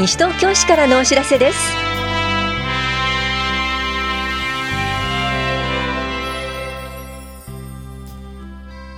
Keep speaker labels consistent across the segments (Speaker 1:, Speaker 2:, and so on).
Speaker 1: 西東京市からのお知らせです。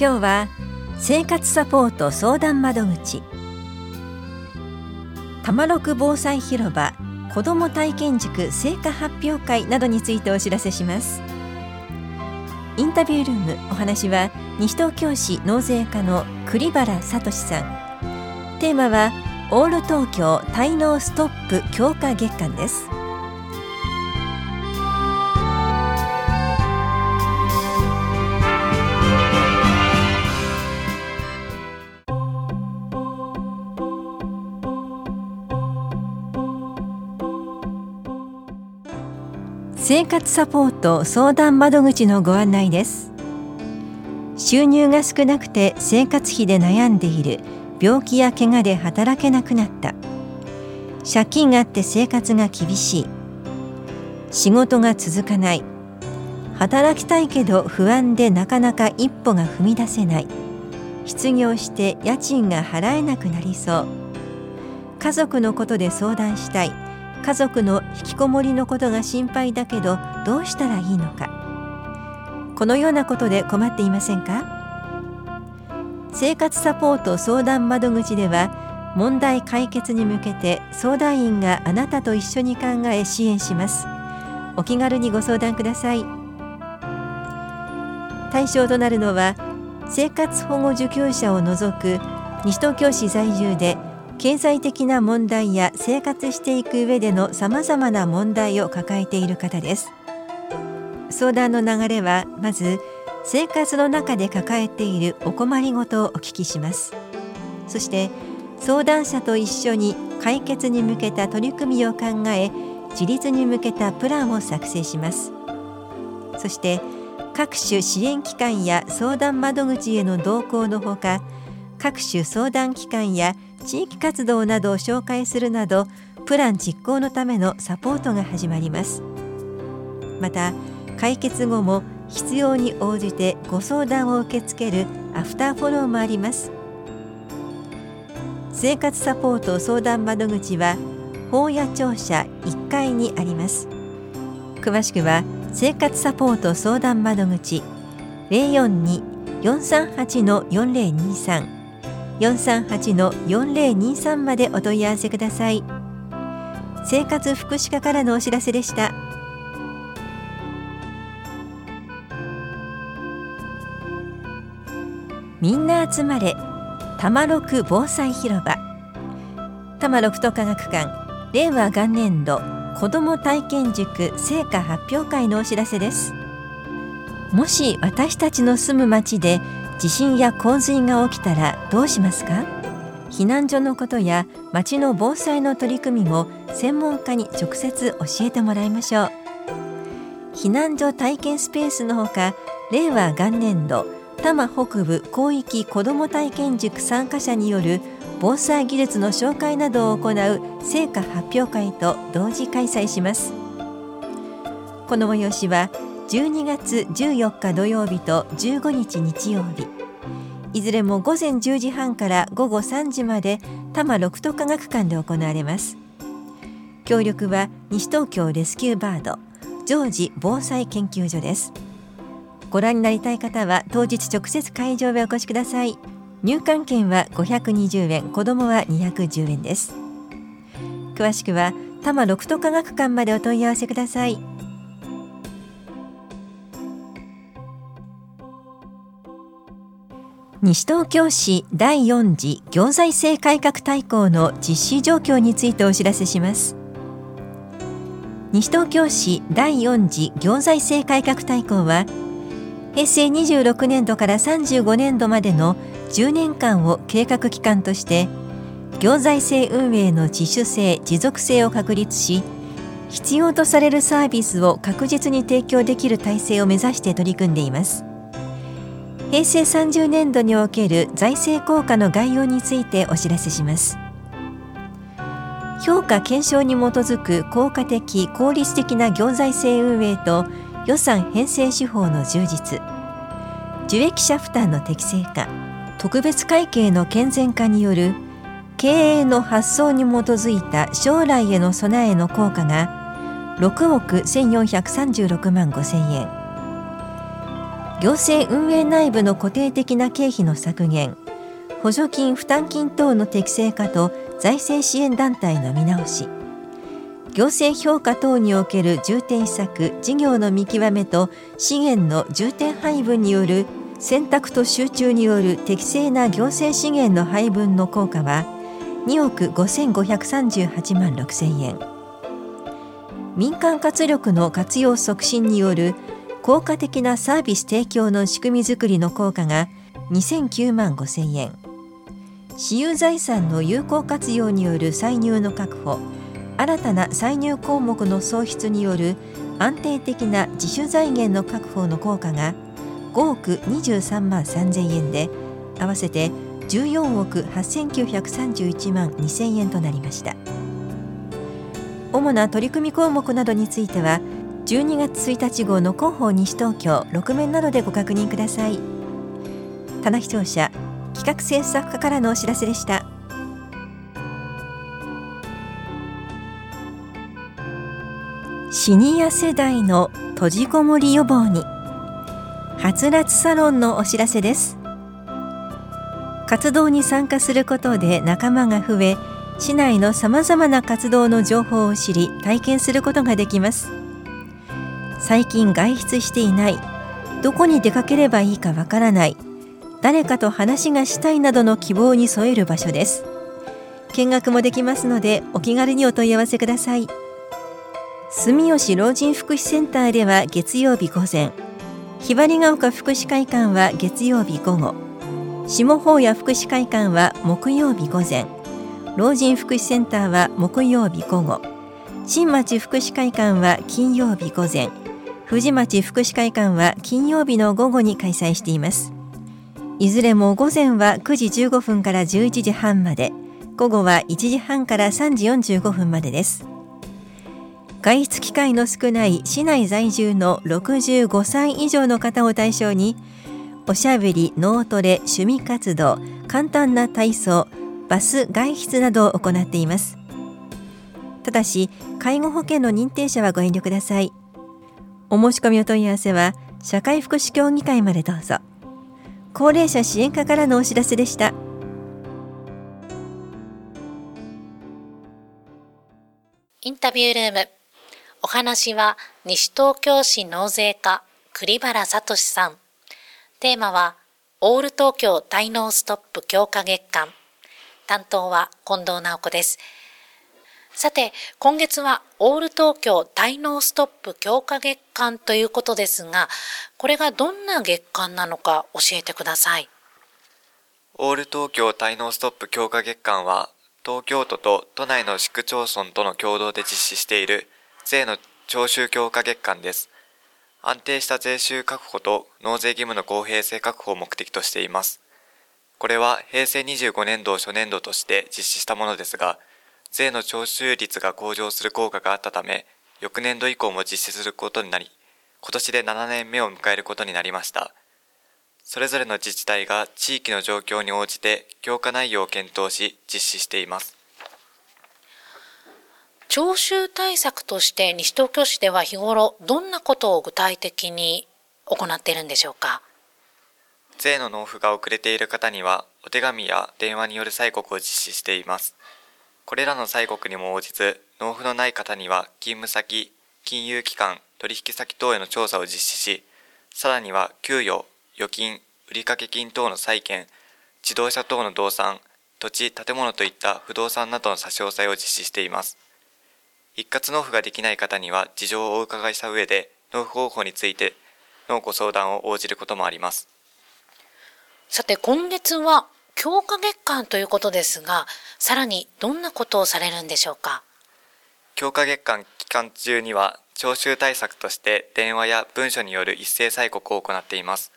Speaker 1: 今日は生活サポート相談窓口。玉六防災広場子ども体験塾成果発表会などについてお知らせします。インタビュールームお話は西東京市納税課の栗原聡さん。テーマはオール東京滞納ストップ強化月間です。生活サポート相談窓口のご案内です。収入が少なくて生活費で悩んでいる病気や怪我で働けなくなった。借金があって生活が厳しい。仕事が続かない。働きたいけど不安でなかなか一歩が踏み出せない。失業して家賃が払えなくなりそう。家族のことで相談したい。家族の引きこもりのことが心配だけどどうしたらいいのか。このようなことで困っていませんか？生活サポート相談窓口では問題解決に向けて相談員があなたと一緒に考え支援します。お気軽にご相談ください。対象となるのは生活保護受給者を除く西東京市在住で経済的な問題や生活していく上でのさまざまな問題を抱えている方です。相談の流れはまず生活の中で抱えているお困りごとをお聞きします。そして相談者と一緒に解決に向けた取り組みを考え自立に向けたプランを作成します。そして各種支援機関や相談窓口への同行のほか各種相談機関や地域活動などを紹介するなどプラン実行のためのサポートが始まります。また解決後も必要に応じてご相談を受け付けるアフターフォローもあります。生活サポート相談窓口は法屋庁舎1階にあります。詳しくは生活サポート相談窓口042-438-4023 438-4023までお問い合わせください。生活福祉課からのお知らせでした。みんな集まれ。多摩六防災広場。多摩六都科学館。令和元年度子ども体験塾成果発表会のお知らせです。もし私たちの住む町で地震や洪水が起きたらどうしますか？避難所のことや町の防災の取り組みも専門家に直接教えてもらいましょう。避難所体験スペースのほか令和元年度多摩北部広域子ども体験塾参加者による防災技術の紹介などを行う成果発表会と同時開催します。この催しは12月14日土曜日と15日日曜日。いずれも午前10時半から午後3時まで多摩六都科学館で行われます。協力は西東京レスキューバード常時防災研究所です。ご覧になりたい方は当日直接会場へお越しください。入館券は520円子どもは210円です。詳しくは多摩六都科学館までお問い合わせください。西東京市第4次行財政改革大綱の実施状況についてお知らせします。西東京市第4次行財政改革大綱は平成26年度から35年度までの10年間を計画期間として行財政運営の自主性持続性を確立し必要とされるサービスを確実に提供できる体制を目指して取り組んでいます。平成30年度における財政効果の概要についてお知らせします。評価検証に基づく効果的効率的な行財政運営と予算編成手法の充実。受益者負担の適正化。特別会計の健全化による経営の発想に基づいた将来への備えの効果が6億1436万5千円。行政運営内部の固定的な経費の削減。補助金負担金等の適正化と財政支援団体の見直し。行政評価等における重点施策事業の見極めと資源の重点配分による選択と集中による適正な行政資源の配分の効果は2億5538万6千円民間活力の活用促進による効果的なサービス提供の仕組みづくりの効果が2009万5千円私有財産の有効活用による歳入の確保。新たな歳入項目の創出による安定的な自主財源の確保の効果が5億23万3000円で合わせて14億8931万2000円となりました。主な取り組み項目などについては12月1日号の広報西東京6面などでご確認ください。棚視聴者企画制作課からのお知らせでした。シニア世代の閉じこもり予防に。はつらつサロンのお知らせです。活動に参加することで仲間が増え市内のさまざまな活動の情報を知り体験することができます。最近外出していないどこに出かければいいかわからない誰かと話がしたいなどの希望に添える場所です。見学もできますのでお気軽にお問い合わせください。住吉老人福祉センターでは月曜日午前ひばりが丘福祉会館は月曜日午後下法屋福祉会館は木曜日午前老人福祉センターは木曜日午後新町福祉会館は金曜日午前藤町福祉会館は金曜日の午後に開催しています。いずれも午前は9時15分から11時半まで午後は1時半から3時45分までです。外出機会の少ない市内在住の65歳以上の方を対象におしゃべり、脳トレ、趣味活動、簡単な体操、バス外出などを行っています。ただし介護保険の認定者はご遠慮ください。お申し込みお問い合わせは社会福祉協議会までどうぞ。高齢者支援課からのお知らせでした。
Speaker 2: インタビュールーム。お話は西東京市納税課栗原聡さん。テーマはオール東京滞納ストップ強化月間。担当は近藤直子です。さて、今月はオール東京滞納ストップ強化月間ということですが、これがどんな月間なのか教えてください。
Speaker 3: オール東京滞納ストップ強化月間は、東京都と都内の市区町村との共同で実施している税の徴収強化月間です。安定した税収確保と納税義務の公平性確保を目的としています。これは平成25年度を初年度として実施したものですが、税の徴収率が向上する効果があったため、翌年度以降も実施することになり、今年で7年目を迎えることになりました。それぞれの自治体が地域の状況に応じて強化内容を検討し実施しています。
Speaker 2: 徴収対策として西東京市では日頃どんなことを具体的に行っているんでしょうか？
Speaker 3: 税の納付が遅れている方にはお手紙や電話による催告を実施しています。これらの催告にも応じず納付のない方には勤務先金融機関取引先等への調査を実施しさらには給与預金売掛金等の債権自動車等の動産土地建物といった不動産などの差し押さえを実施しています。一括納付ができない方には事情をお伺いした上で納付方法についてのご相談を応じることもあります。
Speaker 2: さて今月は強化月間ということですが、さらにどんなことをされるんでしょうか？
Speaker 3: 強化月間期間中には徴収対策として電話や文書による一斉催告を行っています。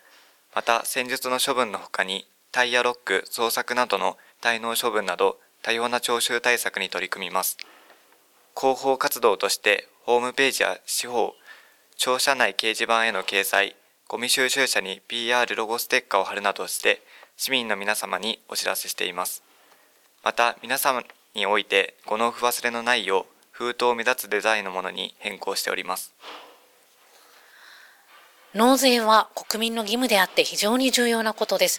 Speaker 3: また戦術の処分のほかにタイヤロック、捜索などの滞納処分など多様な徴収対策に取り組みます。広報活動としてホームページや司法、庁舎内掲示板への掲載、ゴミ収集車に PR ロゴステッカーを貼るなどして市民の皆様にお知らせしています。また皆様においてご納付忘れのないよう封筒を目立つデザインのものに変更しております。
Speaker 2: 納税は国民の義務であって非常に重要なことです。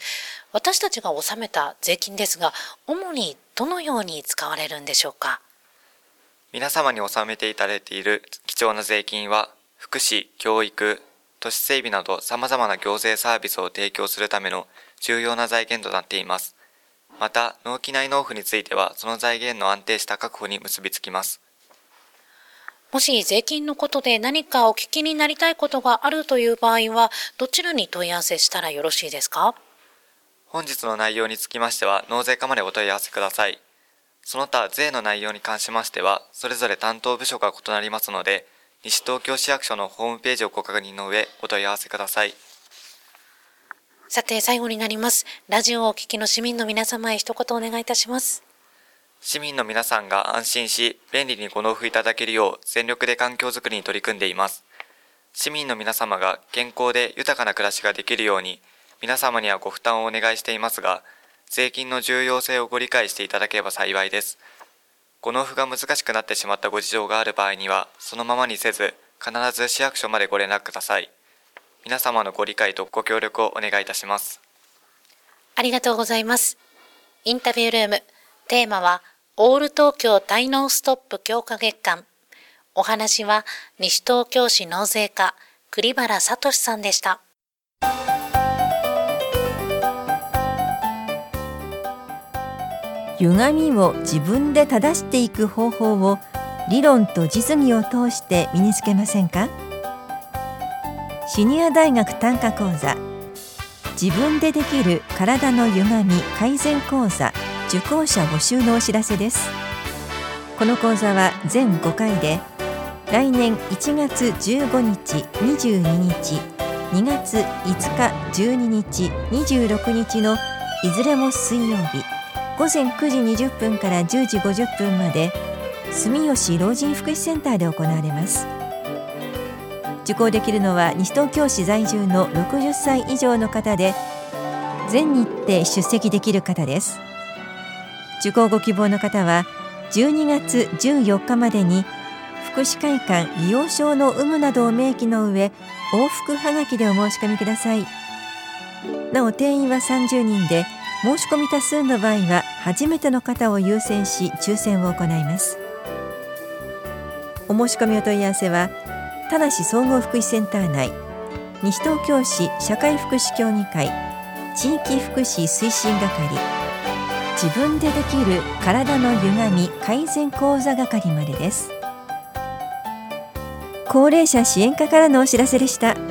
Speaker 2: 私たちが納めた税金ですが主にどのように使われるんでしょうか？
Speaker 3: 皆様に納めていただいている貴重な税金は福祉、教育、都市整備など様々な行政サービスを提供するための重要な財源となっています。また、納期内納付についてはその財源の安定した確保に結びつきます。
Speaker 2: もし税金のことで何かお聞きになりたいことがあるという場合は、どちらに問い合わせしたらよろしいですか？
Speaker 3: 本日の内容につきましては、納税課までお問い合わせください。その他、税の内容に関しましては、それぞれ担当部署が異なりますので、西東京市役所のホームページをご確認の上、お問い合わせください。
Speaker 2: さて、最後になります。ラジオをお聞きの市民の皆様へ一言お願いいたします。
Speaker 3: 市民の皆さんが安心し、便利にご納付いただけるよう全力で環境づくりに取り組んでいます。市民の皆様が健康で豊かな暮らしができるように、皆様にはご負担をお願いしていますが、税金の重要性をご理解していただければ幸いです。ご納付が難しくなってしまったご事情がある場合には、そのままにせず、必ず市役所までご連絡ください。皆様のご理解とご協力をお願いいたします。
Speaker 2: ありがとうございます。インタビュールーム、テーマは、オール東京滞納ストップ強化月間。お話は西東京市納税課栗原聡さんでした。
Speaker 1: 歪みを自分で正していく方法を理論と実技を通して身につけませんか？シニア大学単価講座。自分でできる体の歪み改善講座。受講者募集のお知らせです。この講座は全5回で来年1月15日22日2月5日12日26日のいずれも水曜日。午前9時20分から10時50分まで住吉老人福祉センターで行われます。受講できるのは西東京市在住の60歳以上の方で全日程出席できる方です。受講ご希望の方は12月14日までに福祉会館利用証の有無などを明記の上往復はがきでお申し込みください。なお定員は30人で申し込み多数の場合は初めての方を優先し抽選を行います。お申し込みお問い合わせは田無総合福祉センター内西東京市社会福祉協議会地域福祉推進係自分でできる体の歪み改善講座係までです。高齢者支援課からのお知らせでした。